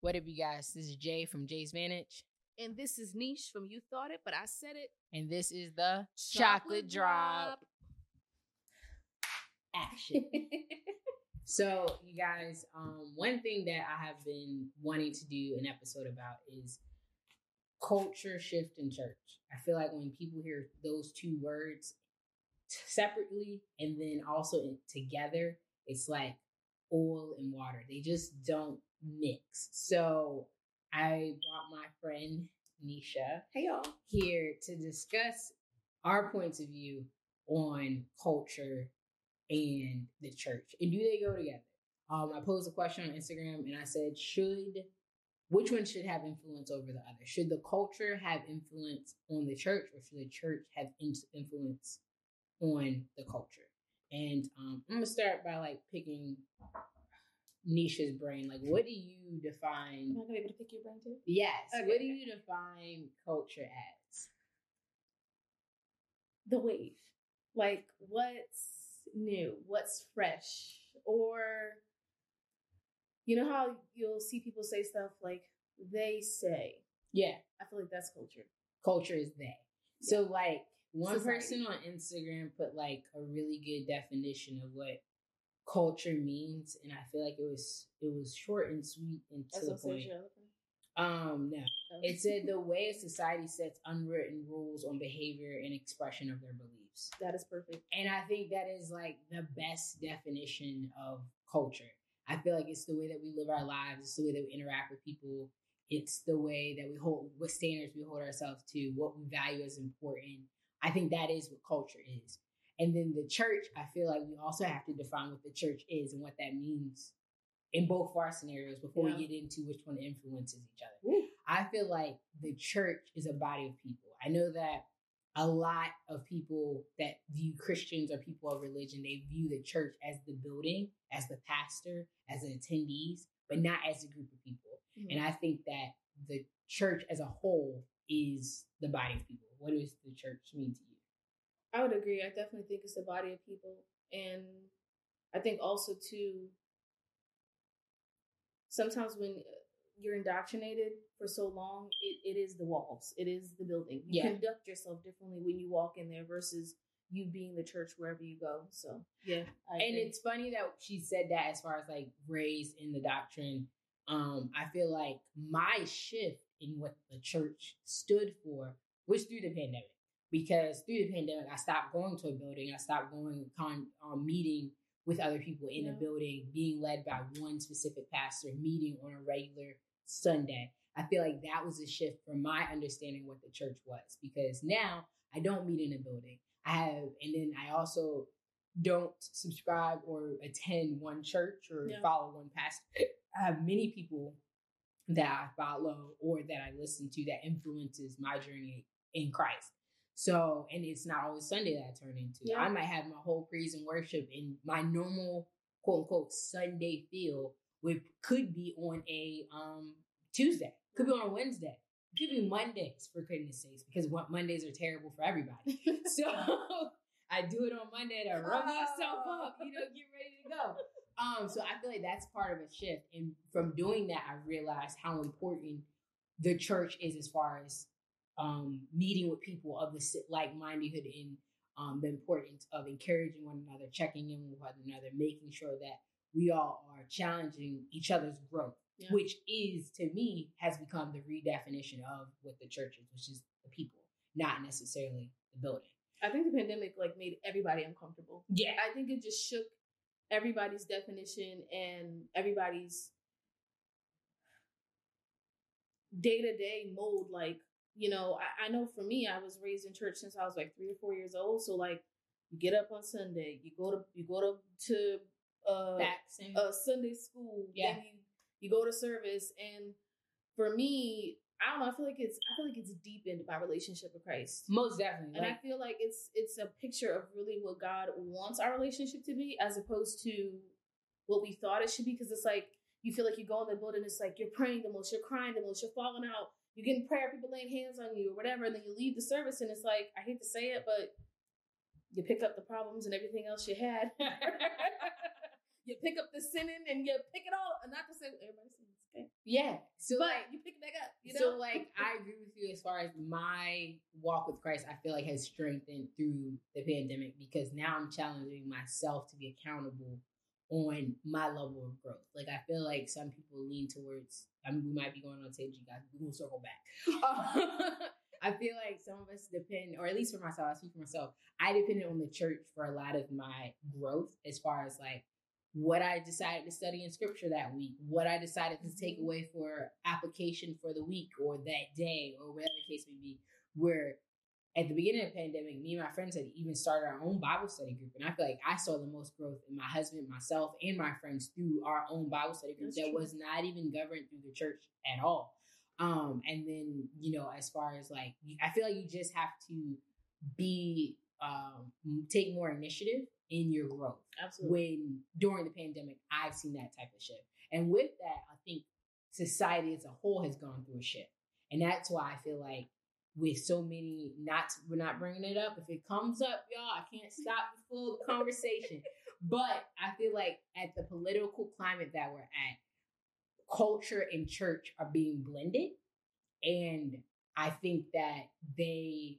What up, you guys? This is Jay from Jay's Vantage, And this is Nisha from You Thought It, but I said it. and this is the Chocolate, Drop. Action. so, you guys, um, one thing that I have been wanting to do an episode about is culture shift in church. I feel like when people hear those two words t- separately and then also in- together, it's like oil and water. They just don't mix. So, I brought my friend Nisha Hey, y'all. here to discuss our points of view on culture and the church. And do they go together? Um, I posed a question on Instagram and I said, should which one should have influence over the other? Should the culture have influence on the church, or should the church have in- influence on the culture? And um, I'm gonna start by like picking Nisha's brain. Like, what do you define Am I to be able to pick your brain too? Yes. Okay, what do okay. you define culture as? The wave. Like, what's new? What's fresh? Or, you know how you'll see people say stuff like, they say. Yeah, I feel like that's culture. culture is they. So like one Society. person on Instagram put like a really good definition of what culture means, and I feel like it was it was short and sweet and to That's the point. Um, no, Oh. it said the way a society sets unwritten rules on behavior and expression of their beliefs. that is perfect. And I think that is like the best definition of culture. I feel like it's the way that we live our lives, it's the way that we interact with people, it's the way that we hold what standards we hold ourselves to, what we value as important. I think that is what culture is. And then the church, I feel like we also have to define what the church is and what that means in both of our scenarios before Yeah. we get into which one influences each other. Woo. I feel like the church is a body of people. I know that a lot of people that view Christians or people of religion, they view the church as the building, as the pastor, as the attendees, but not as a group of people. Mm-hmm. And I think that the church as a whole is the body of people. What does the church mean to you? I would agree. I definitely think it's the body of people. And I think also, too, sometimes when uh, you're indoctrinated for so long, it, it is the walls, it is the building. You Yeah. conduct yourself differently when you walk in there versus you being the church wherever you go. So, yeah. I and agree. it's funny that she said that as far as like raised in the doctrine. Um, I feel like my shift in what the church stood for was through the pandemic. Because through the pandemic, I stopped going to a building. I stopped going con um, meeting with other people in a building, being led by one specific pastor, meeting on a regular Sunday. I feel like that was a shift from my understanding what the church was. Because now I don't meet in a building. I have, and then I also don't subscribe or attend one church or Yeah. follow one pastor. I have many people that I follow or that I listen to that influences my journey in Christ. So, and it's not always Sunday that I turn into. Yeah. I might have my whole praise and worship in my normal quote unquote Sunday feel, which could be on a um Tuesday, could be on a Wednesday, could be Mondays for goodness sakes, because what Mondays are terrible for everybody. So I do it on Monday to rub myself up, you know, get ready to go. Um, so I feel like that's part of a shift. And from doing that, I realized how important the church is as far as um, meeting with people of the like-mindedhood and um, the importance of encouraging one another, checking in with one another, making sure that we all are challenging each other's growth, Yeah. which is to me has become the redefinition of what the church is, which is the people, not necessarily the building. I think the pandemic like made everybody uncomfortable. Yeah, I think it just shook everybody's definition and everybody's day to day mode. Like, you know, I, I know for me, I was raised in church since I was like three or four years old. So like, you get up on Sunday, you go to you go to to uh, uh Sunday school, Yeah. then you you go to service, and for me, I don't know. I feel like it's I feel like it's deepened my relationship with Christ. most definitely. And I feel like it's it's a picture of really what God wants our relationship to be, as opposed to what we thought it should be. Because it's like you feel like you go in the building, it's like you're praying the most, you're crying the most, you're falling out, you're getting prayer, people laying hands on you or whatever, and then you leave the service, and it's like I hate to say it, but you pick up the problems and everything else you had. you pick up the sinning and you pick it all. And not to say everybody sins, okay? Yeah. So but like you pick it back up. You know. So like I agree with you as far as my walk with Christ, I feel like has strengthened through the pandemic because now I'm challenging myself to be accountable on my level of growth. Like I feel like some people lean towards I mean we might be going on tangent you guys, we will circle back. Um, I feel like some of us depend, or at least for myself, I speak for myself, I depended on the church for a lot of my growth as far as like what I decided to study in scripture that week, what I decided to take mm-hmm. away for application for the week or that day or whatever the case may be. Where at the beginning of the pandemic, me and my friends had even started our own Bible study group. And I feel like I saw the most growth in my husband, myself, and my friends through our own Bible study group That's that true. was not even governed through the church at all. Um, and then, you know, as far as like, I feel like you just have to be, um, take more initiative in your growth Absolutely. when during the pandemic I've seen that type of shift. And with that, I think society as a whole has gone through a shift. And that's why I feel like with so many not we're not bringing it up. If it comes up, y'all, I can't stop the full conversation. But I feel like at the political climate that we're at, culture and church are being blended. And I think that they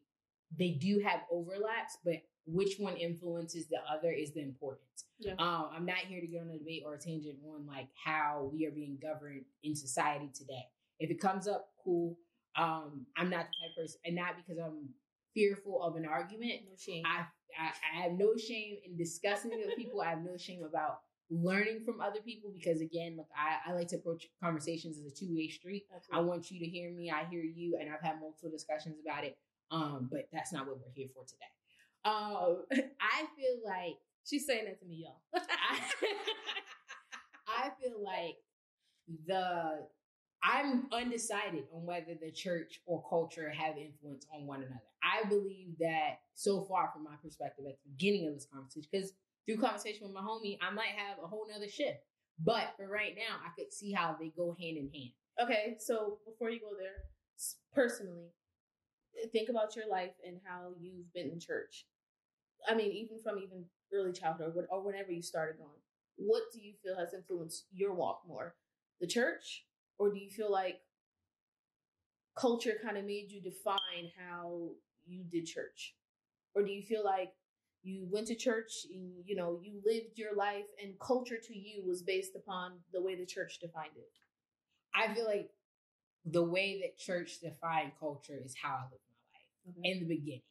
they do have overlaps, but which one influences the other is the importance. Yeah. Um, I'm not here to get on a debate or a tangent on like how we are being governed in society today. If it comes up, cool. Um, I'm not the type of person, and not because I'm fearful of an argument. No shame. I, I I have no shame in discussing it with people. I have no shame about learning from other people because again, look, I, I like to approach conversations as a two way street. I want you to hear me. I hear you, and I've had multiple discussions about it. Um, but that's not what we're here for today. Um, I feel like She's saying that to me, y'all. I, I feel like the I'm undecided on whether the church or culture have influence on one another. I believe that so far, from my perspective, at the beginning of this conversation, because through conversation with my homie, I might have a whole nother shift. But for right now, I could see how they go hand in hand. Okay, so before you go there, personally, think about your life and how you've been in church. I mean, even from even early childhood or, or whenever you started going, what do you feel has influenced your walk more? The church, or do you feel like culture kind of made you define how you did church, or do you feel like you went to church and you know you lived your life and culture to you was based upon the way the church defined it? I feel like the way that church defined culture is how I live my life. In the beginning.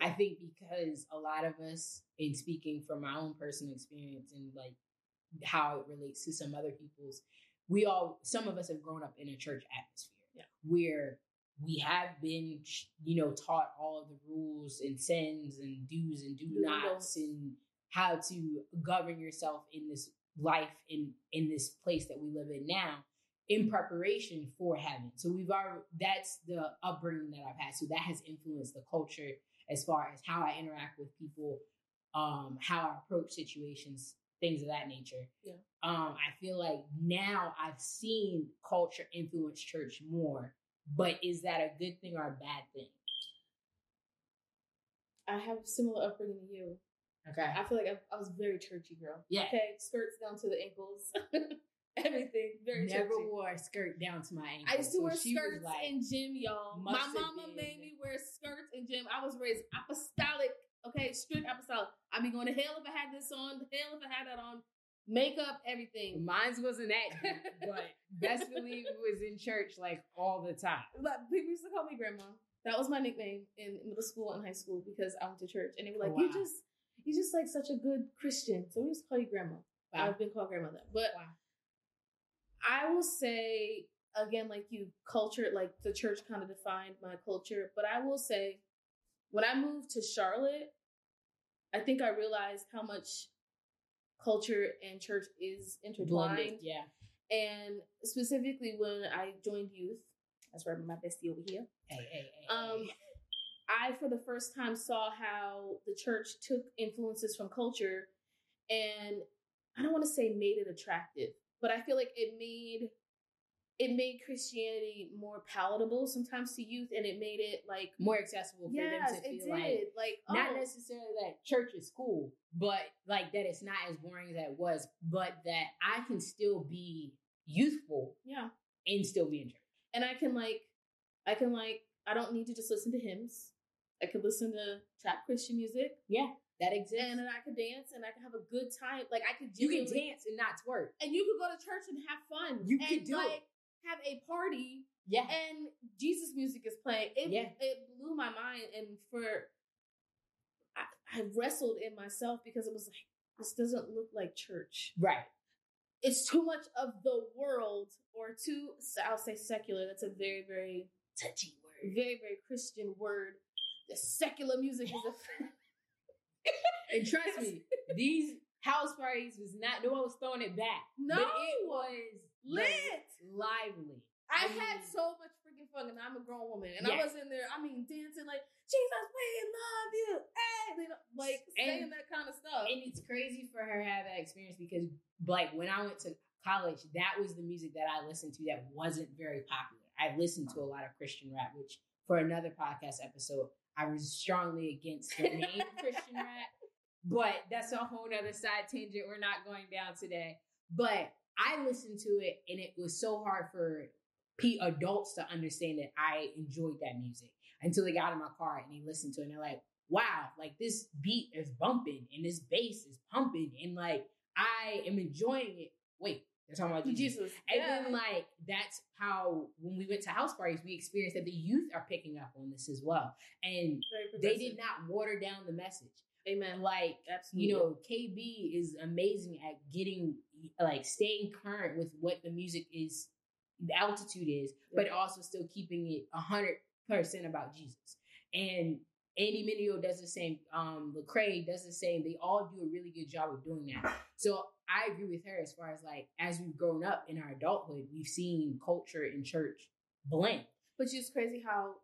I think because a lot of us, in speaking from my own personal experience and like how it relates to some other people's, we all, some of us have grown up in a church atmosphere Yeah. where we have been, you know, taught all of the rules and sins and do's and do nots and how to govern yourself in this life in in this place that we live in now in preparation for heaven. So we've already that's the upbringing that I've had. So that has influenced the culture as far as how I interact with people, um, how I approach situations, things of that nature. Yeah. Um, I feel like now I've seen culture influence church more, but is that a good thing or a bad thing? I have a similar upbringing to you. Okay. I feel like I, I was very churchy girl. Yeah. Okay, skirts down to the ankles, everything very Never churchy. wore a skirt down to my ankles. I used to so wear skirts like, in gym, y'all. My mama made me wear skirts in gym. I was raised apostolic. Okay, strict apostolic. I'd be going to hell if I had this on. Hell if I had that on. Makeup, everything. Mine's wasn't that, deep, but best believe it was in church like all the time. But people used to call me grandma. That was my nickname in middle school and high school because I went to church, and they were like, Oh, "You just, you just like such a good Christian." So we used to call you grandma. Wow. I've been called grandma that, but Wow. I will say again, like you, culture, like the church kind of defined my culture. But I will say, when I moved to Charlotte, I think I realized how much culture and church is intertwined. Blended, yeah. And specifically when I joined youth, that's where my bestie over here. Hey, hey, hey. Um. I for the first time saw how the church took influences from culture, and I don't want to say made it attractive, but I feel like it made it made Christianity more palatable sometimes to youth, and it made it like more accessible for yes, them to it feel did like like not oh, necessarily that church is cool, but like that it's not as boring as that was, but that I can still be youthful yeah and still be in church. And I can like, I can like, I don't need to just listen to hymns. I could listen to trap Christian music. Yeah, that exists. And then I could dance and I could have a good time. Like I could you can dance and not twerk. and you could go to church and have fun. You and could do it. Have a party Yeah. and Jesus music is playing. It Yeah. it blew my mind and for I, I wrestled in myself because it was like this doesn't look like church. Right. It's too much of the world or too I'll say secular. That's a very very Touchy word. very very Christian word. The secular music is a And trust me, these house parties was not no one was throwing it back. No. But it was lit. lively. I, I had mean- so much freaking fun, and I'm a grown woman, and. I was in there. I mean, dancing like Jesus, we love you, hey, you know, like saying And- that kind of stuff. And it's crazy for her to have that experience because, like, when I went to college, that was the music that I listened to that wasn't very popular. I listened to a lot of Christian rap, which for another podcast episode, I was strongly against the name Christian rap. But that's a whole nother side tangent we're not going down today. But I listened to it and it was so hard for pe adults to understand that I enjoyed that music until they got in my car and they listened to it and they're like, wow, like this beat is bumping and this bass is pumping and like I am enjoying it. Wait, they're talking about Jesus. Jesus, And yeah. then like that's how when we went to house parties, we experienced that the youth are picking up on this as well. And they did not water down the message. Amen. Like Absolutely. you know, KB is amazing at getting like staying current with what the music is, the altitude is, but also still keeping it a hundred percent about Jesus. And Andy Mineo does the same. Um, Lecrae does the same. They all do a really good job of doing that. So I agree with her as far as like as we've grown up in our adulthood, we've seen culture and church blend. but it's crazy how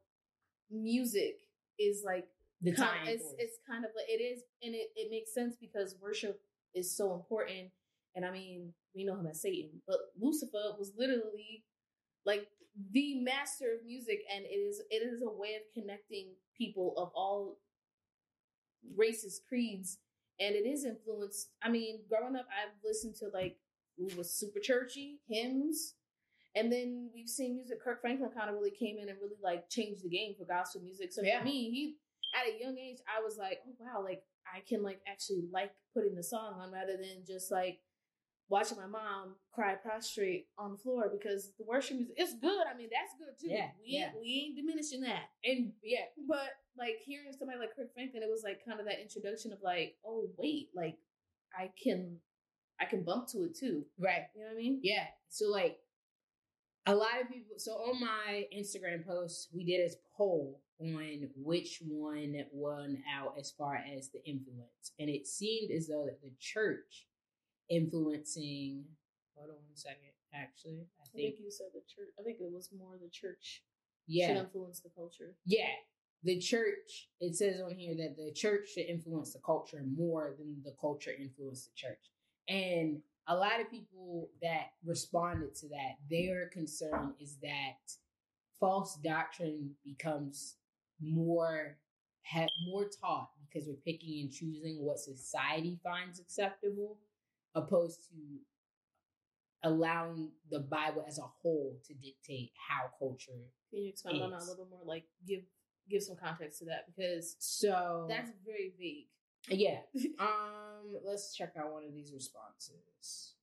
music is like The kind- time it's it's kind of like it is, and it it makes sense because worship is so important. And I mean, we know him as Satan, but Lucifer was literally like the master of music, and it is it is a way of connecting people of all races, creeds, and it is influenced. I mean, growing up, I've listened to like it was super churchy hymns. And then we've seen music. Kirk Franklin kind of really came in and really like changed the game for gospel music. So Yeah. for me, he at a young age, I was like, oh wow, like I can like actually like putting the song on rather than just like watching my mom cry prostrate on the floor because the worship music it's good. I mean, that's good too. Yeah, we ain't yeah. we ain't diminishing that. And yeah, But like hearing somebody like Kirk Franklin, it was like kind of that introduction of like, oh wait, like I can I can bump to it too. right. You know what I mean? Yeah. So like a lot of people so on my Instagram post, we did a poll on which one won out as far as the influence. And it seemed as though that the church influencing hold on one second, actually. I I think think you said the church. I think it was more the church yeah. should influence the culture. Yeah. The church, it says on here that the church should influence the culture more than the culture influence the church. And a lot of people that responded to that, their concern is that false doctrine becomes more ha- more taught because we're picking and choosing what society finds acceptable opposed to allowing the bible as a whole to dictate how culture Can you expound on that a little bit more? Like give give some context to that because so that's very vague. yeah um let's check out one of these responses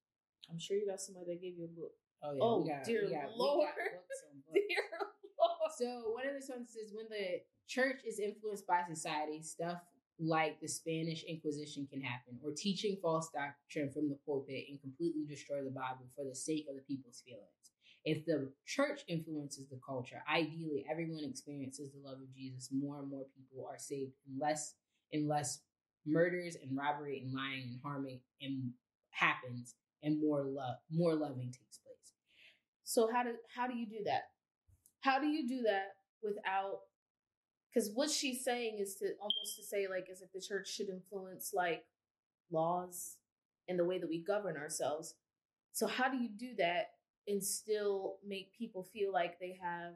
I'm sure you got somebody that gave you a book. oh yeah Oh, we got, dear got, Lord. books books. Dear Lord. So one of the ones says when the church is influenced by society, stuff like the Spanish Inquisition can happen, or teaching false doctrine from the pulpit and completely destroy the Bible for the sake of the people's feelings. If the church influences the culture, ideally everyone experiences the love of Jesus. More and more people are saved, unless unless murders and robbery and lying and harming and happens, and more love, more loving takes place. So how do how do you do that? How do you do that without? Because what she's saying is to almost to say like as if the church should influence like laws and the way that we govern ourselves. So how do you do that and still make people feel like they have?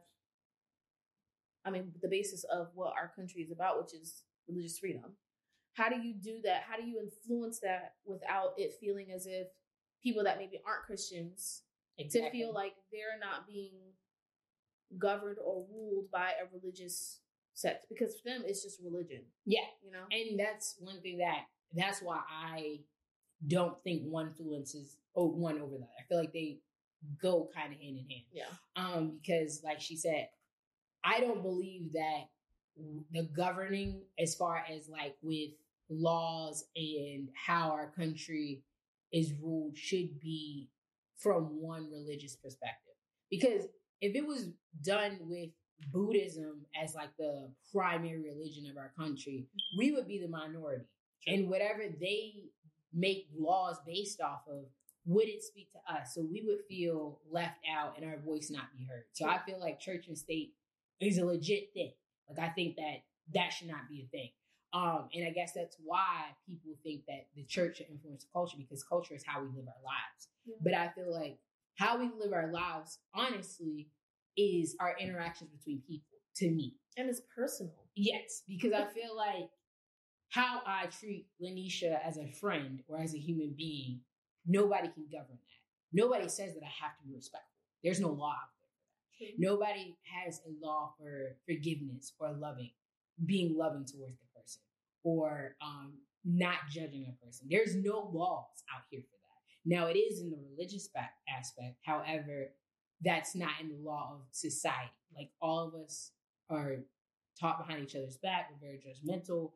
I mean, the basis of what our country is about, which is religious freedom. How do you do that? How do you influence that without it feeling as if people that maybe aren't Christians Exactly. to feel like they're not being governed or ruled by a religious sect because for them it's just religion. yeah, You know, and that's one thing that that's why I don't think one influences oh, one over the other. I feel like they go kind of hand in hand. yeah, um, because like she said, I don't believe that the governing, as far as like with laws and how our country is ruled, should be from one religious perspective. Because if it was done with Buddhism as like the primary religion of our country, we would be the minority. And whatever they make laws based off of wouldn't speak to us. So we would feel left out and our voice not be heard. So I feel like church and state is a legit thing. Like I think that that should not be a thing. Um, and I guess that's why people think that the church should influence the culture because culture is how we live our lives. Yeah. But I feel like how we live our lives, honestly, is our interactions between people to me. and it's personal. Yes, because I feel like how I treat Lanisha as a friend or as a human being, nobody can govern that. Nobody says that I have to be respectful. There's no law out there for that. Nobody has a law for forgiveness or loving, being loving towards the person or um, not judging a person. There's no laws out here for that. Now, it is in the religious aspect. However, that's not in the law of society. Like all of us are taught behind each other's back. We're very judgmental,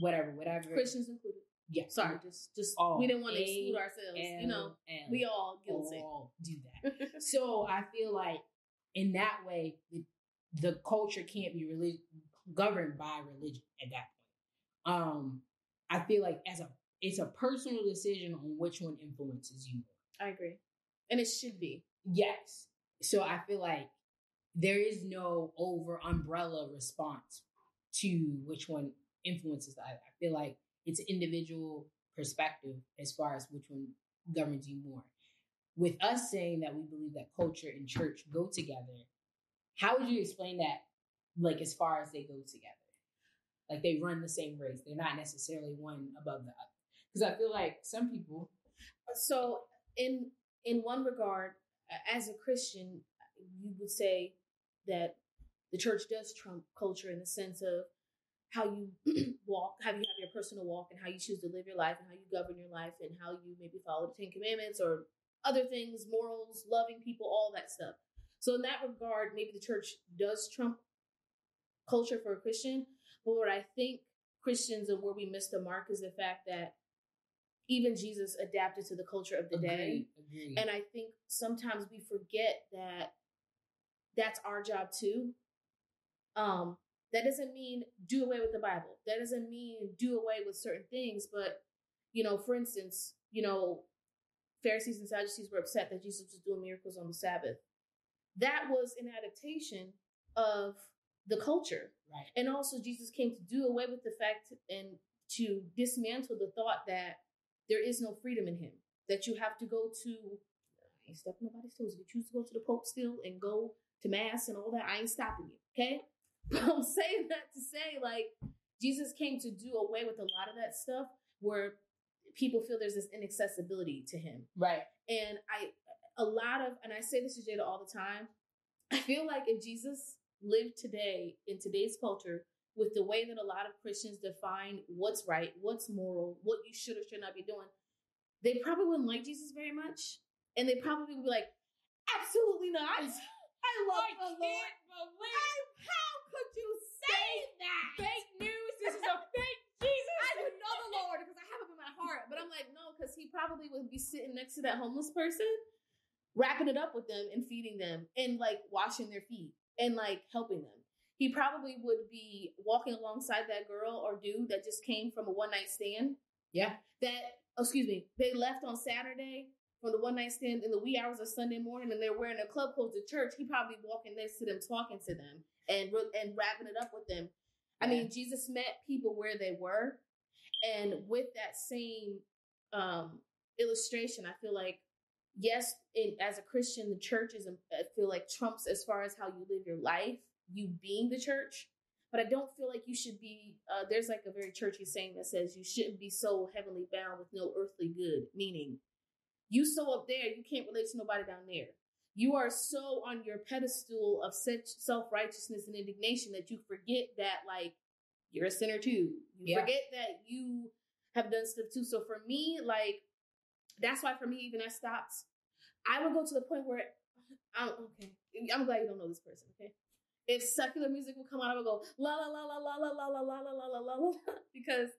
whatever, whatever. Christians included. yeah, Sorry, just just All we didn't want to exclude ourselves. you know, L, we all guilty. all do that. so I feel like in that way, the, the culture can't be really governed by religion at that point. Um, I feel like as a it's a personal decision on which one influences you more. I agree, and it should be. Yes. So I feel like there is no over umbrella response to which one influences the other. I feel like it's an individual perspective as far as which one governs you more. With us saying that we believe that culture and church go together, how would you explain that, like as far as they go together? Like they run the same race. They're not necessarily one above the other. Because I feel like some people So in in one regard, as a Christian, you would say that the church does trump culture in the sense of how you walk, how you have your personal walk, and how you choose to live your life, and how you govern your life, and how you maybe follow the Ten Commandments or other things, morals, loving people, all that stuff. So in that regard, maybe the church does trump culture for a Christian. But what I think Christians and where we miss the mark is the fact that even Jesus adapted to the culture of the day. agree, agree. And I think sometimes we forget that that's our job too. Um, that doesn't mean do away with the Bible. That doesn't mean do away with certain things. But, you know, for instance, you know, Pharisees and Sadducees were upset that Jesus was doing miracles on the Sabbath. That was an adaptation of the culture. right. And also, Jesus came to do away with the fact and to dismantle the thought that there is no freedom in him, that you have to go to, I ain't stepping nobody's toes. If you choose to go to the Pope still and go to Mass and all that, I ain't stopping you, okay? But I'm saying that to say, like, Jesus came to do away with a lot of that stuff where people feel there's this inaccessibility to him. Right. And I, a lot of, and I say this to Jada all the time, I feel like if Jesus lived today in today's culture with the way that a lot of Christians define what's right, what's moral, what you should or should not be doing, they probably wouldn't like Jesus very much. And they probably would be like, absolutely not. I love the Lord. believe How could you say that? fake news. This is a fake Jesus. I would know the Lord because I have him in my heart. But I'm like, no, because he probably would be sitting next to that homeless person, wrapping it up with them and feeding them and like washing their feet and like helping them. He probably would be walking alongside that girl or dude that just came from a one night stand. Yeah. That, oh, excuse me, they left on Saturday from the one night stand in the wee hours of Sunday morning and they're wearing their club clothes to church. He probably walking next to them, talking to them and and wrapping it up with them. I mean, Jesus met people where they were, and with that same um, illustration, I feel like yes, in, as a Christian, the church is I feel like trumps as far as how you live your life, you being the church. But I don't feel like you should be. Uh, there's like a very churchy saying that says you shouldn't be so heavenly bound with no earthly good, meaning you so up there, you can't relate to nobody down there. you are so on your pedestal of such self righteousness and indignation that you forget that like you're a sinner too. You Yeah. forget that you have done stuff too. So for me, like that's why for me, even I stopped. I would go to the point where I'm okay. I'm glad you don't know this person. Okay, if secular music would come out, I would go la la la la la la la la la la la la la la because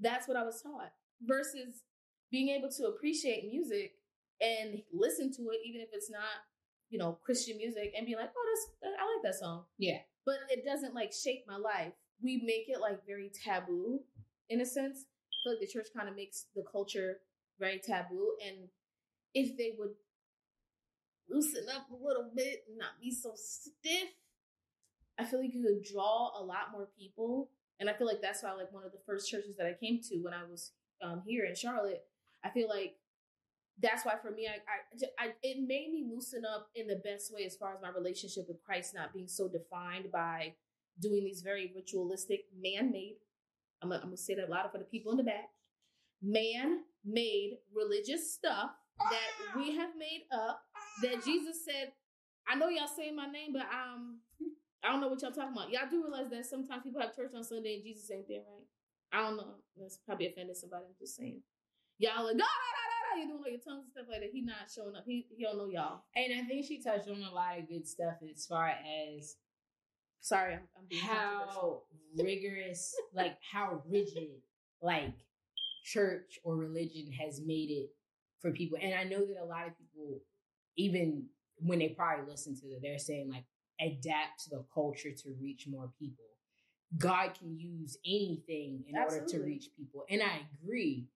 that's what I was taught. Versus being able to appreciate music and listen to it, even if it's not you know Christian music, and be like, oh, that's I like that song. Yeah. but it doesn't like shape my life. We make it like very taboo in a sense. I feel like the church kind of makes the culture very taboo, and if they would loosen up a little bit and not be so stiff, I feel like you could draw a lot more people. And I feel like that's why, like, one of the first churches that I came to when I was um, here in Charlotte, I feel like that's why for me, I, I, I, it made me loosen up in the best way as far as my relationship with Christ not being so defined by doing these very ritualistic, man-made. I'm gonna, I'm gonna say that louder for the people in the back. Man-made religious stuff that we have made up. That Jesus said, "I know y'all saying my name, but um, I don't know what y'all talking about. Y'all do realize that sometimes people have church on Sunday and Jesus ain't there, right? I don't know. That's probably offended somebody. I'm just saying. Y'all like, da, da, da, da. You doing all your tongues and stuff like that. He not showing up. He, he don't know y'all. And I think she touched on a lot of good stuff as far as Sorry, I'm, I'm being how rigorous, like how rigid, like church or religion has made it for people. And I know that a lot of people, even when they probably listen to it, they're saying like adapt to the culture to reach more people. God can use anything in order to reach people. And I agree.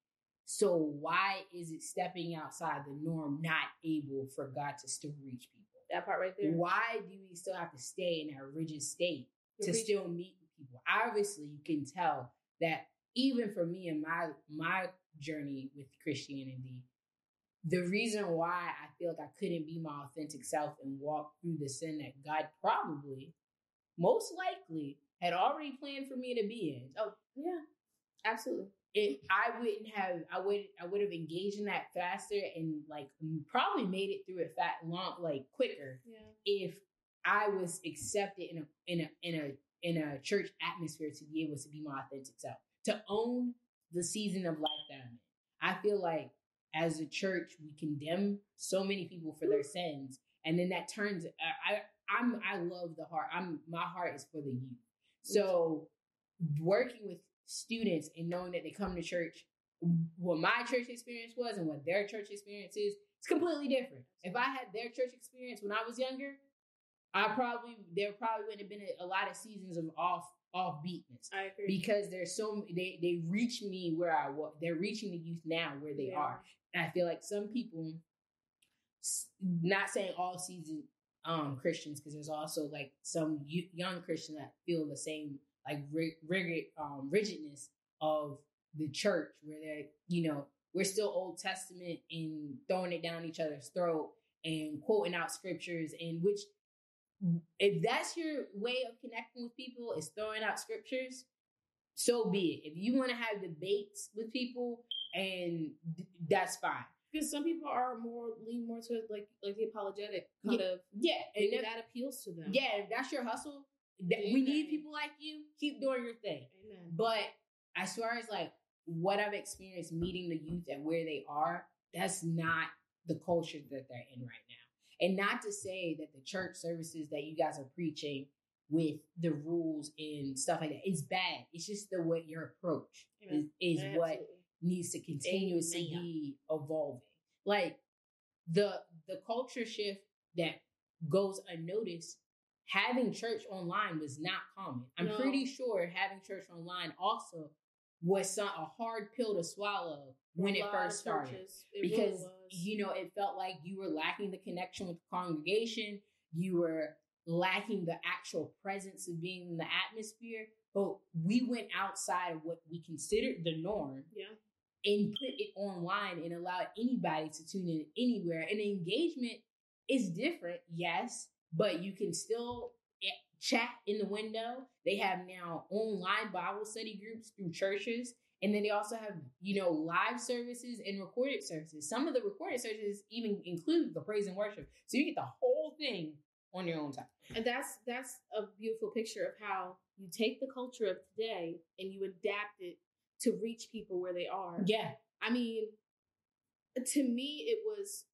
So why is it stepping outside the norm not able for God to still reach people? That part right there. Why do we still have to stay in that rigid state to preaching. still meet people? Obviously, you can tell that even for me and my my journey with Christianity, the reason why I feel like I couldn't be my authentic self and walk through the sin that God probably, most likely, had already planned for me to be in. Oh, yeah. Absolutely. It, I wouldn't have. I would. I would have engaged in that faster and like probably made it through it fat long, like quicker Yeah. if I was accepted in a in a in a in a church atmosphere to be able to be my authentic self, to own the season of life that I'm in. I feel like as a church we condemn so many people for their sins, and then that turns. I, I I'm I love the heart. I'm my heart is for the youth. So working with students and knowing that they come to church, what my church experience was and what their church experience is, it's completely different. If I had their church experience when I was younger, I probably there probably wouldn't have been a, a lot of seasons of off offbeatness I agree. because there's so they they reach me where I was. They're reaching the youth now where they Yeah. are. And I feel like some people, not saying all season um Christians, because there's also like some young Christians that feel the same like rig- rigid um rigidness of the church, where they're you know we're still Old Testament and throwing it down each other's throat and quoting out scriptures, and which if that's your way of connecting with people is throwing out scriptures, so be it. If you want to have debates with people, and th- that's fine. Because some people are more lean more to like like the apologetic kind of. Yeah, and if, that appeals to them. yeah, if that's your hustle, that, we need people like you. Keep doing your thing. Amen. But as far as like what I've experienced meeting the youth and where they are, that's not the culture that they're in right now. And not to say that the church services that you guys are preaching with the rules and stuff like that is bad. It's just the way your approach is, Amen. is what Absolutely. Needs to continuously Amen. be evolving. Like the the culture shift that goes unnoticed. Having church online was not common. I'm No. pretty sure having church online also was some, a hard pill to swallow when it first started it because was. you know it felt like you were lacking the connection with the congregation you were lacking the actual presence of being in the atmosphere but we went outside of what we considered the norm yeah. And put it online and allow anybody to tune in anywhere and engagement is different yes but you can still eh, chat in the window they have now online bible study groups through churches And then they also have, you know, live services and recorded services. Some of the recorded services even include the praise and worship. So you get the whole thing on your own time. And that's that's a beautiful picture of how you take the culture of today and you adapt it to reach people where they are. Yeah. I mean, to me, it was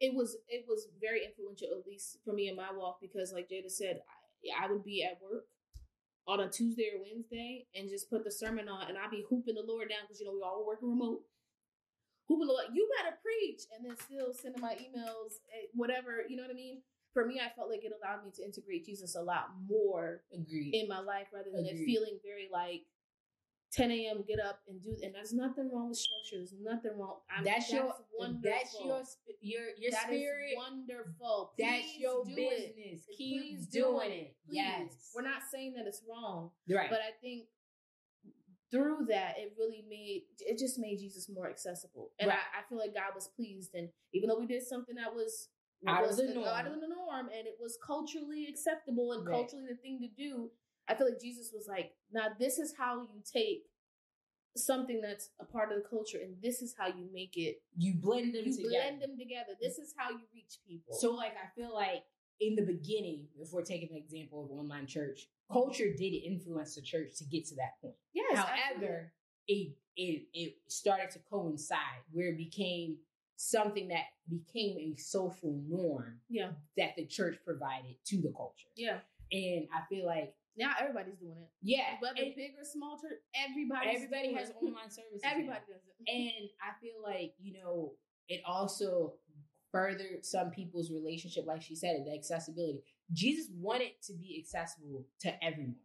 it was it was very influential, at least for me in my walk, because like Jada said, I, I would be at work on a Tuesday or Wednesday and just put the sermon on, and I'd be hooping the Lord down because you know we all working remote. Hooping the Lord, you better preach, and then still sending my emails, eh, whatever you know what I mean. For me, I felt like it allowed me to integrate Jesus a lot more Agreed. in my life rather than it feeling very like 10 a.m. get up and do and there's nothing wrong with structure. There's nothing wrong. I mean, that's, your wonderful. that's your your your That spirit. wonderful. that's your business. It. Keep Please doing it. it. Please. Yes. We're not saying that it's wrong, right. but I think through that it really made it just made Jesus more accessible. And Right. I, I feel like God was pleased. And even though we did something that was Out of the norm. out of the norm and it was culturally acceptable and Right. culturally the thing to do, I feel like Jesus was like, now this is how you take something that's a part of the culture and this is how you make it you blend them you together. blend them together. This is how you reach people. So, like, I feel like in the beginning, if we're taking the example of online church, culture did influence the church to get to that point. yes, However, it it it started to coincide where it became something that became a social norm yeah, that the church provided to the culture. yeah. And I feel like, Now everybody's doing it. yeah, Whether and big or small church, everybody everybody has it. online services. now. Everybody does it. And I feel like, you know, it also furthered some people's relationship, like she said, the accessibility. Jesus wanted to be accessible to everyone.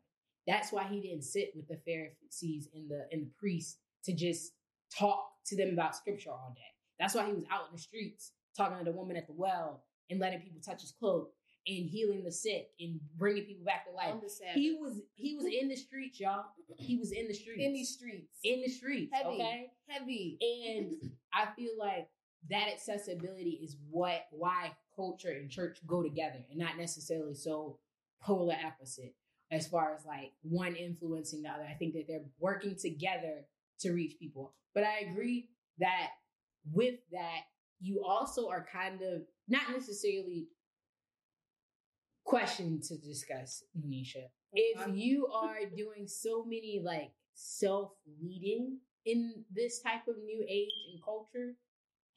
That's why he didn't sit with the Pharisees and the and the priests to just talk to them about scripture all day. That's why he was out in the streets talking to the woman at the well and letting people touch his cloak and healing the sick and bringing people back to life. on the Sabbath. He was he was in the streets, y'all. He was in the streets. in these streets. in the streets. Heavy. Okay. heavy. And I feel like that accessibility is what why culture and church go together and not necessarily so polar opposite as far as like one influencing the other. I think that they're working together to reach people. But I agree that with that, you also are kind of not necessarily question to discuss, Nisha. If you are doing so many like self leading in this type of new age and culture,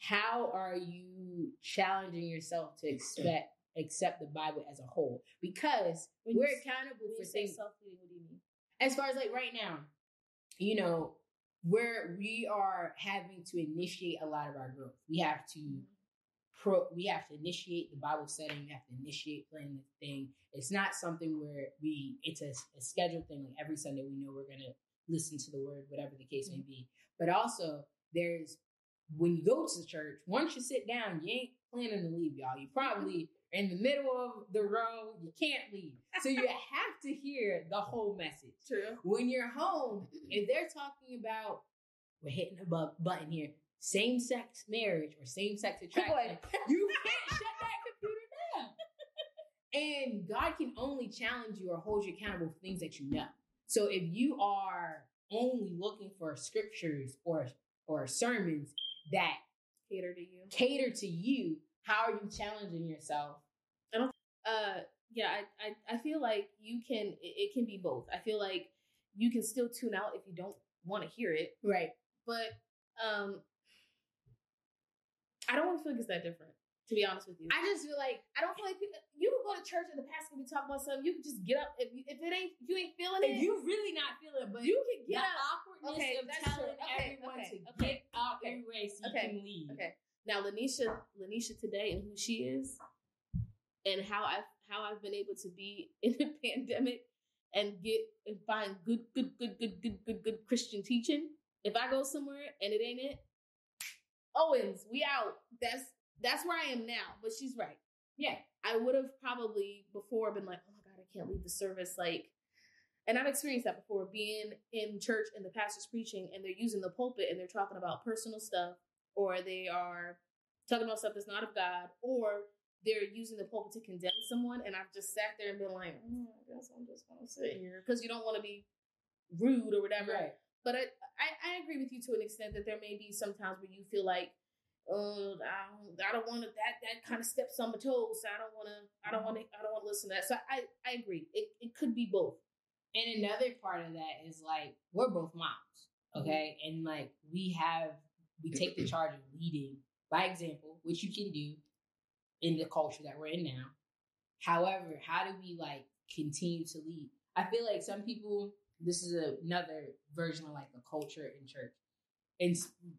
how are you challenging yourself to expect accept the Bible as a whole? Because When we're you accountable for things self-leading, what do you mean? as far as like right now, you know, where we are having to initiate a lot of our growth. We have to pro we have to initiate the Bible setting, we have to initiate planning the thing. It's not something where we it's a, a scheduled thing, like every Sunday we know we're gonna listen to the word, whatever the case may mm-hmm. be. But also there's when you go to church, once you sit down, you ain't planning to leave, y'all. You probably are in the middle of the row, you can't leave. So you have to hear the whole message. True. When you're home, if they're talking about, we're hitting a bu- button here, same sex marriage or same sex attraction, you can't shut that computer down. and God can only challenge you or hold you accountable for things that you know. So if you are only looking for scriptures or or sermons that Cater to you. cater to you, how are you challenging yourself? I don't. Uh yeah I, I i feel like you can it, it can be both i feel like you can still tune out if you don't want to hear it Right. but um i don't feel like it's that different to be honest with you I just feel like I don't feel like people, you can go to church and the pastor can be talking about something. You can just get up if you, if it ain't you ain't feeling if it. you really not feeling it, but you can the get up. awkwardness Okay, of telling. Okay, everyone okay, to okay, get out okay, anyway so okay, you can leave. Okay. Now Lanisha, Lanisha today and who she is, and how I how I've been able to be in the pandemic and get and find good, good, good, good, good, good, good Christian teaching. If I go somewhere and it ain't it, Owens, we out. That's that's where I am now. But she's right. Yeah. I would have probably before been like, oh my god, I can't leave the service. Like, and I've experienced that before, being in church and the pastor's preaching and they're using the pulpit and they're talking about personal stuff, or they are talking about stuff that's not of God, or they're using the pulpit to condemn someone. And I've just sat there and been like, oh, I guess I'm just gonna sit here because you don't want to be rude or whatever. Right. But I, I I agree with you to an extent that there may be some times where you feel like, oh, I don't, I don't want to that that kind of steps on my toes. So I don't want to, I don't want to, I don't want to listen to that. So I I agree. It it could be both. And another part of that is like we're both moms, mm-hmm. okay, and like we have we take the charge of leading by example, which you can do in the culture that we're in now. However, how do we like continue to lead? I feel like some people, this is another version of like the culture in church and,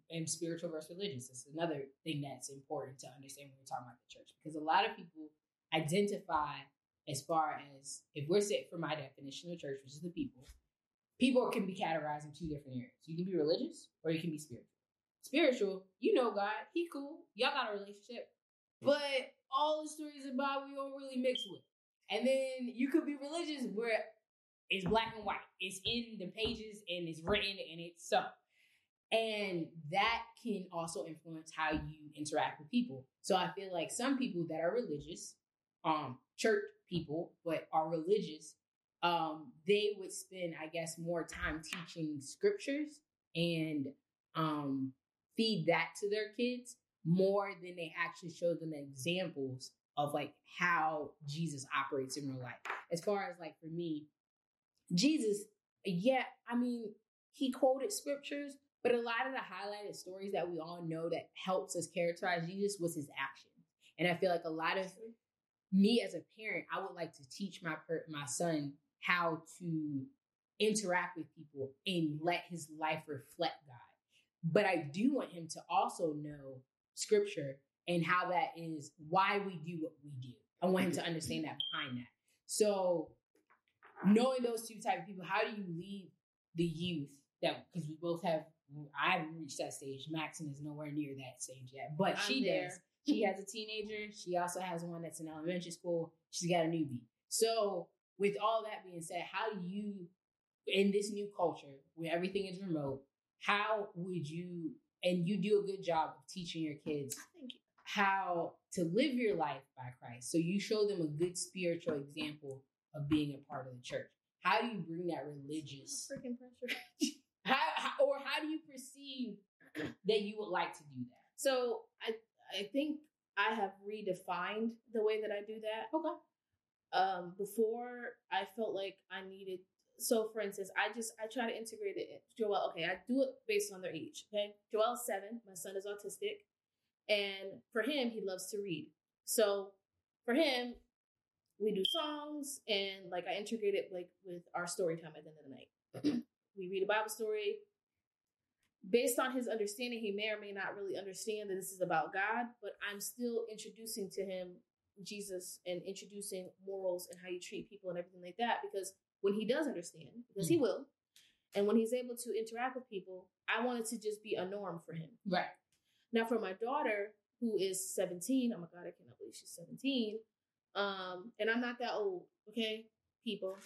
and spiritual versus religious. It's another thing that's important to understand when we're talking about the church because a lot of people identify as far as if we're set for my definition of church, which is the people, people can be categorized in two different areas. You can be religious or you can be spiritual. Spiritual, you know God, He cool, y'all got a relationship, but all the stories about we don't really mix with. And then you could be religious where it's black and white. It's in the pages and it's written and it's so. And that can also influence how you interact with people. So I feel like some people that are religious, um, church people, but are religious, um, they would spend, I guess, more time teaching scriptures and um feed that to their kids more than they actually show them examples of like how Jesus operates in real life. As far as like for me, Jesus, yeah, I mean, he quoted scriptures, but a lot of the highlighted stories that we all know that helps us characterize Jesus was his action. And I feel like a lot of me as a parent, I would like to teach my per- my son how to interact with people and let his life reflect God. But I do want him to also know scripture and how that is why we do what we do. I want him to understand that behind that. So knowing those two type of people, how do you lead the youth that because we both have I haven't reached that stage. Maxon is nowhere near that stage yet. But I'm she there. does. She has a teenager. She also has one that's in elementary school. She's got a newbie. So with all that being said, how do you in this new culture where everything is remote, how would you and you do a good job of teaching your kids how to live your life by Christ. So you show them a good spiritual example of being a part of the church. How do you bring that religious? Freaking pressure. How, how or how do you perceive that you would like to do that? So I I think I have redefined the way that I do that. Okay. Um, before I felt like I needed. So, for instance, I just I try to integrate it. Joel, okay, I do it based on their age. Okay, Joel's seven. My son is autistic, and for him, he loves to read. So, for him, we do songs and like I integrate it like with our story time at the end of the night. we read a Bible story, based on his understanding, he may or may not really understand that this is about God, but I'm still introducing to him Jesus and introducing morals and how you treat people and everything like that. Because when he does understand, because he mm. will, and when he's able to interact with people, I want it to just be a norm for him. Right. Now, for my daughter, who is 17, oh my God, I cannot believe she's 17. Um, and I'm not that old, okay, people.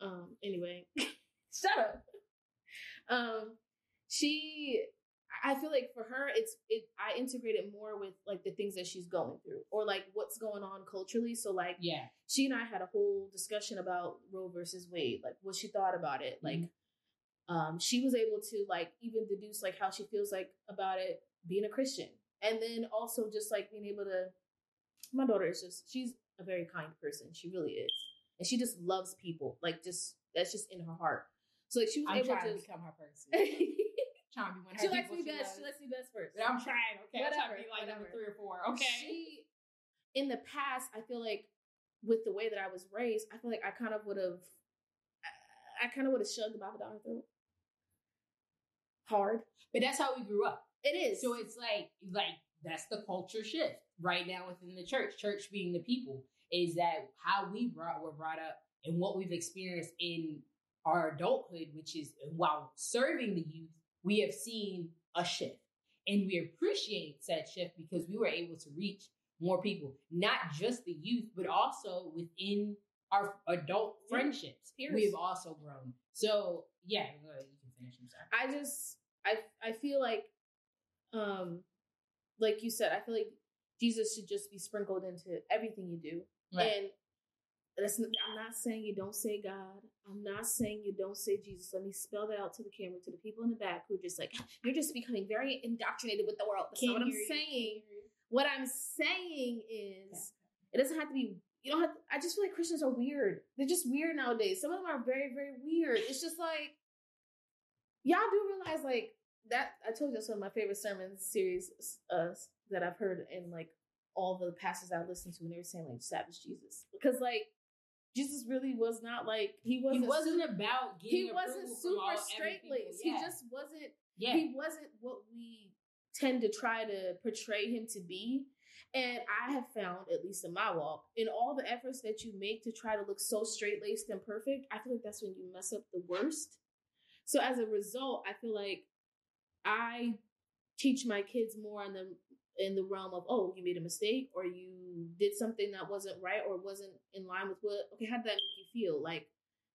Um, anyway, shut up. Um, she, I feel like for her, it's it. I integrate it more with like the things that she's going through, or like what's going on culturally. So like, Yeah. she and I had a whole discussion about Roe versus Wade, like what she thought about it. Like, um, she was able to like even deduce like how she feels like about it being a Christian, and then also just like being able to. My daughter is just she's a very kind person. She really is, and she just loves people. Like just that's just in her heart. So like she was I'm able to to. become her person. she trying to be one of her likes me she best. loves. She likes me best first. But I'm trying, okay? I'm trying to Whatever, be like number three or four, okay? She, in the past, I feel like with the way that I was raised, I feel like I kind of would have, I kind of would have shoved the Bible down her throat. Hard. but that's how we grew up. It is. So it's like like that's the culture shift right now within the church. Church being the people is that how we brought were brought up and what we've experienced in our adulthood, which is while serving the youth, we have seen a shift. And we appreciate that shift because we were able to reach more people, not just the youth, but also within our adult friendships. peers. We've also grown. So yeah, you can finish. I just, I, I feel like, um, like you said, I feel like Jesus should just be sprinkled into everything you do. Right. And that's, I'm not saying you don't say God. I'm not saying you don't say Jesus. Let me spell that out to the camera, to the people in the back who are just like, you're just becoming very indoctrinated with the world. That's not what I'm saying. What I'm saying is, it doesn't have to be. You don't have. To, I just feel like Christians are weird. They're just weird nowadays. Some of them are very, very weird. It's just like y'all do realize, like that. I told you that's one of my favorite sermon series uh, that I've heard in like all the pastors I listened to, and they were saying like "Savage Jesus," because like Jesus really was not like he wasn't. He wasn't super, about He wasn't super straight laced. Yeah. He just wasn't. Yeah. He wasn't what we tend to try to portray him to be. And I have found, at least in my walk, in all the efforts that you make to try to look so straight laced and perfect, I feel like that's when you mess up the worst. So as a result, I feel like I teach my kids more on the in the realm of oh you made a mistake or you did something that wasn't right or wasn't in line with what okay how did that make you feel? Like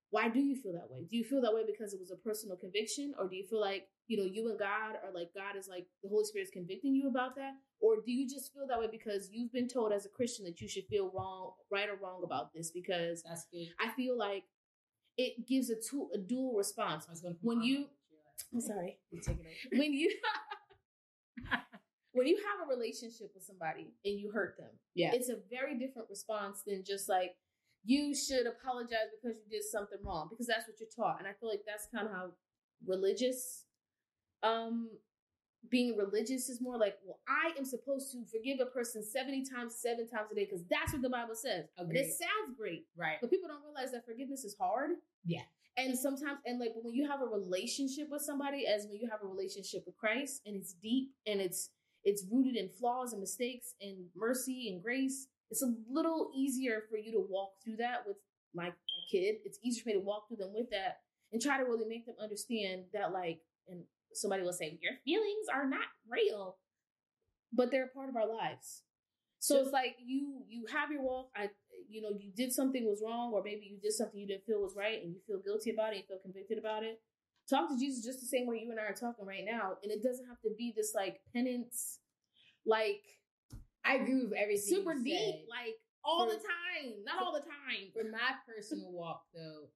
why do you feel that way? Do you feel that way because it was a personal conviction? Or do you feel like you know you and god are like god is like the holy spirit is convicting you about that? Or do you just feel that way because you've been told as a christian that you should feel wrong right or wrong about this? Because that's good. I feel like it gives a, two, a dual response. When you i'm sorry. When you when you have a relationship with somebody and you hurt them, yeah, it's a very different response than just like you should apologize because you did something wrong because that's what you're taught. And I feel like that's kind of how religious um being religious is more like, well, I am supposed to forgive a person 70 times, seven times a day, because that's what the Bible says. Agreed. And it sounds great. Right. But people don't realize that forgiveness is hard. Yeah. And sometimes, and like when you have a relationship with somebody, as when you have a relationship with Christ, and it's deep and it's it's rooted in flaws and mistakes and mercy and grace. It's a little easier for you to walk through that with my, my kid. It's easier for me to walk through them with that and try to really make them understand that, like, and somebody will say, Your feelings are not real, but they're a part of our lives. So it's like you you have your walk. I you know you did something was wrong, or maybe you did something you didn't feel was right, and you feel guilty about it, you feel convicted about it talk to Jesus just the same way you and I are talking right now. And it doesn't have to be this like penance, like I agree with everything. Super deep, like all for, the time. Not for, all the time. For my personal walk though,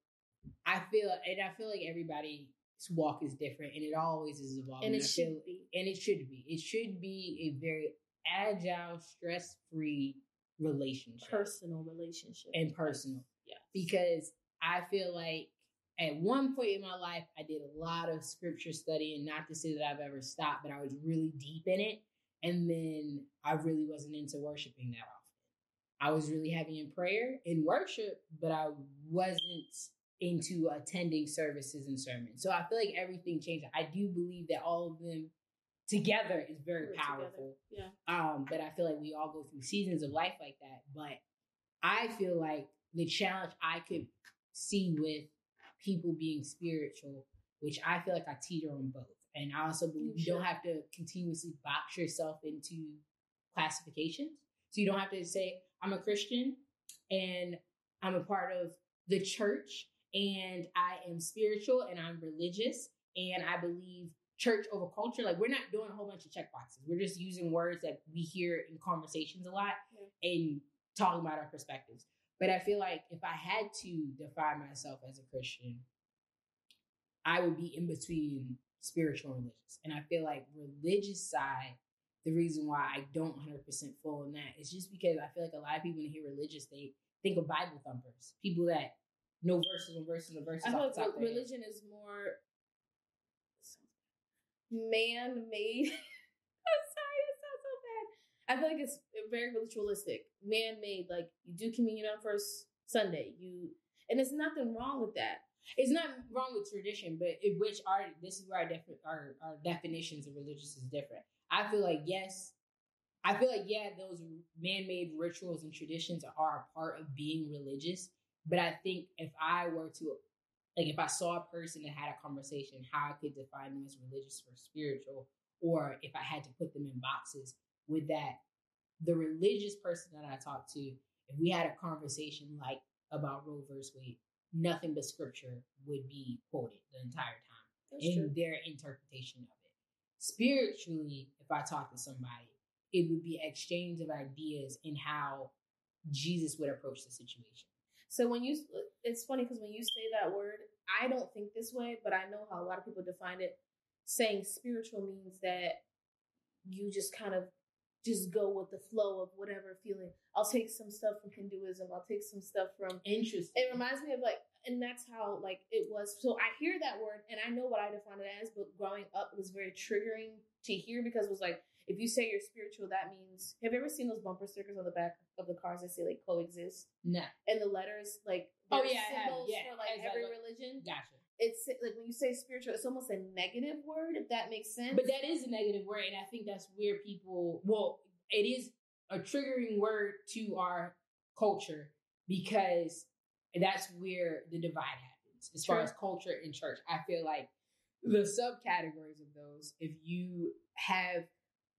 I feel and I feel like everybody's walk is different and it always is evolving. And it should feel, be. And it should be. It should be a very agile, stress free relationship. Personal relationship. And personal. Yeah. Because I feel like at one point in my life, I did a lot of scripture study, and not to say that I've ever stopped, but I was really deep in it. And then I really wasn't into worshiping that often. I was really heavy in prayer and worship, but I wasn't into attending services and sermons. So I feel like everything changed. I do believe that all of them together is very We're powerful. Together. Yeah. Um, but I feel like we all go through seasons of life like that. But I feel like the challenge I could see with people being spiritual, which I feel like I teeter on both. And I also believe you, don't have to continuously box yourself into classifications. So you don't have to say, I'm a Christian and I'm a part of the church and I am spiritual and I'm religious and I believe church over culture. Like we're not doing a whole bunch of check boxes. We're just using words that we hear in conversations a lot yeah. and talking about our perspectives. But I feel like if I had to define myself as a Christian, I would be in between spiritual and religious. And I feel like religious side, the reason why I don't 100% fall in that is just because I feel like a lot of people when they hear religious, they think of Bible thumpers, people that know verses and verses and verses. I feel like religion is more man-made. I'm Sorry, that sounds so bad. I feel like it's very ritualistic, man made. Like you do communion on first Sunday, you and there's nothing wrong with that. It's not wrong with tradition, but which our this is where our, def- our our definitions of religious is different. I feel like yes, I feel like yeah, those man made rituals and traditions are a part of being religious. But I think if I were to like if I saw a person and had a conversation, how I could define them as religious or spiritual, or if I had to put them in boxes, would that the religious person that I talked to, if we had a conversation like about Roe versus Wade, nothing but scripture would be quoted the entire time That's in true. their interpretation of it. Spiritually, if I talk to somebody, it would be exchange of ideas in how Jesus would approach the situation. So when you, it's funny because when you say that word, I don't think this way, but I know how a lot of people define it. Saying spiritual means that you just kind of just go with the flow of whatever feeling. I'll take some stuff from Hinduism. I'll take some stuff from. Interesting. It reminds me of like, and that's how like it was. So I hear that word, and I know what I define it as, but growing up was very triggering to hear because it was like, if you say you're spiritual, that means. Have you ever seen those bumper stickers on the back of the cars that say like coexist? No. And the letters like Oh, yeah, symbols Yeah, for like I every religion. Gotcha. It's like when you say spiritual, it's almost a negative word. If that makes sense. But that is a negative word, and I think that's where people. Well, it is a triggering word to our culture because that's where the divide happens as far as culture and church. I feel like the subcategories of those, if you have,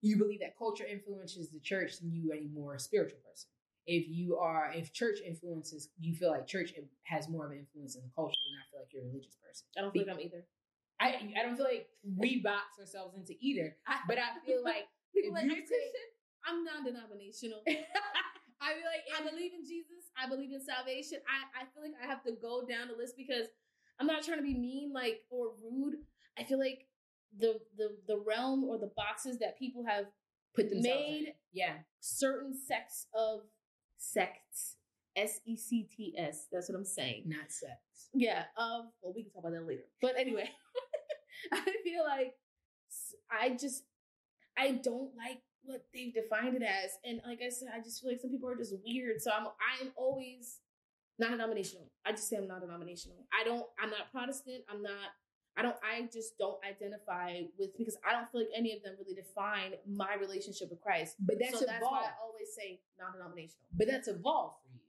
you believe that culture influences the church, then you are a more spiritual person. If you are, if church influences, you feel like church has more of an influence in the culture, then I feel like you're a religious person. I don't feel like I'm either. I, I don't feel like we box ourselves into either, but I feel like People if like, you "Are you say- Christian? I'm non-denominational. I feel like I believe in Jesus. I believe in salvation. I, I feel like I have to go down the list because I'm not trying to be mean, like or rude. I feel like the the the realm or the boxes that people have put themselves made- in. Yeah, certain sects of sects. S E C T S. That's what I'm saying. not sex. Yeah. Um. Well, we can talk about that later. But anyway, I feel like I just I don't like what they've defined it as, and like I said, I just feel like some people are just weird. So I'm I'm always not denominational. I just say I'm not denominational. I don't. I'm not Protestant. I'm not. I don't. I just don't identify with because I don't feel like any of them really define my relationship with Christ. But that's so that's why I always say non-denominational. but that's evolved for you.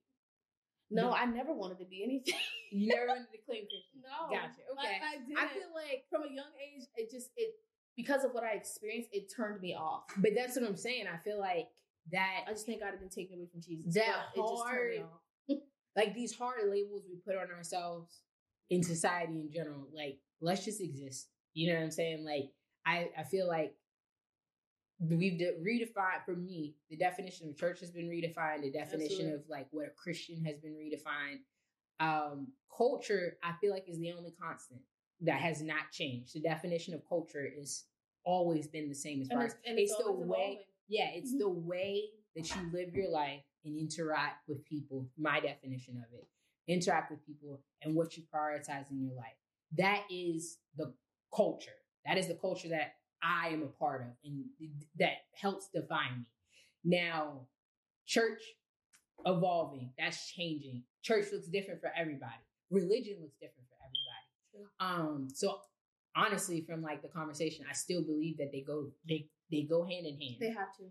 No, I never wanted to be anything. You never wanted to claim Christian. No, Gotcha. Okay. I, I, didn't. I feel like from a young age, it just it because of what I experienced, it turned me off. But that's what I'm saying. I feel like that I just thank God it didn't take away from Jesus. That but it just turned me hard- off. like these hard labels we put on ourselves in society in general. Like, let's just exist. You know what I'm saying? Like, I I feel like we've de- redefined for me the definition of church has been redefined. The definition Absolutely. of like what a Christian has been redefined. Um, culture, I feel like, is the only constant that has not changed. The definition of culture is always been the same as far as it's, and it's, it's the way yeah, it's Mhm. the way that you live your life and interact with people. My definition of it interact with people and what you prioritize in your life. That is the culture. That is the culture that I am a part of and that helps define me. Now, church evolving, that's changing. Church looks different for everybody. Religion looks different for everybody. Um, so honestly, from like the conversation, I still believe that they go they they go hand in hand They have to.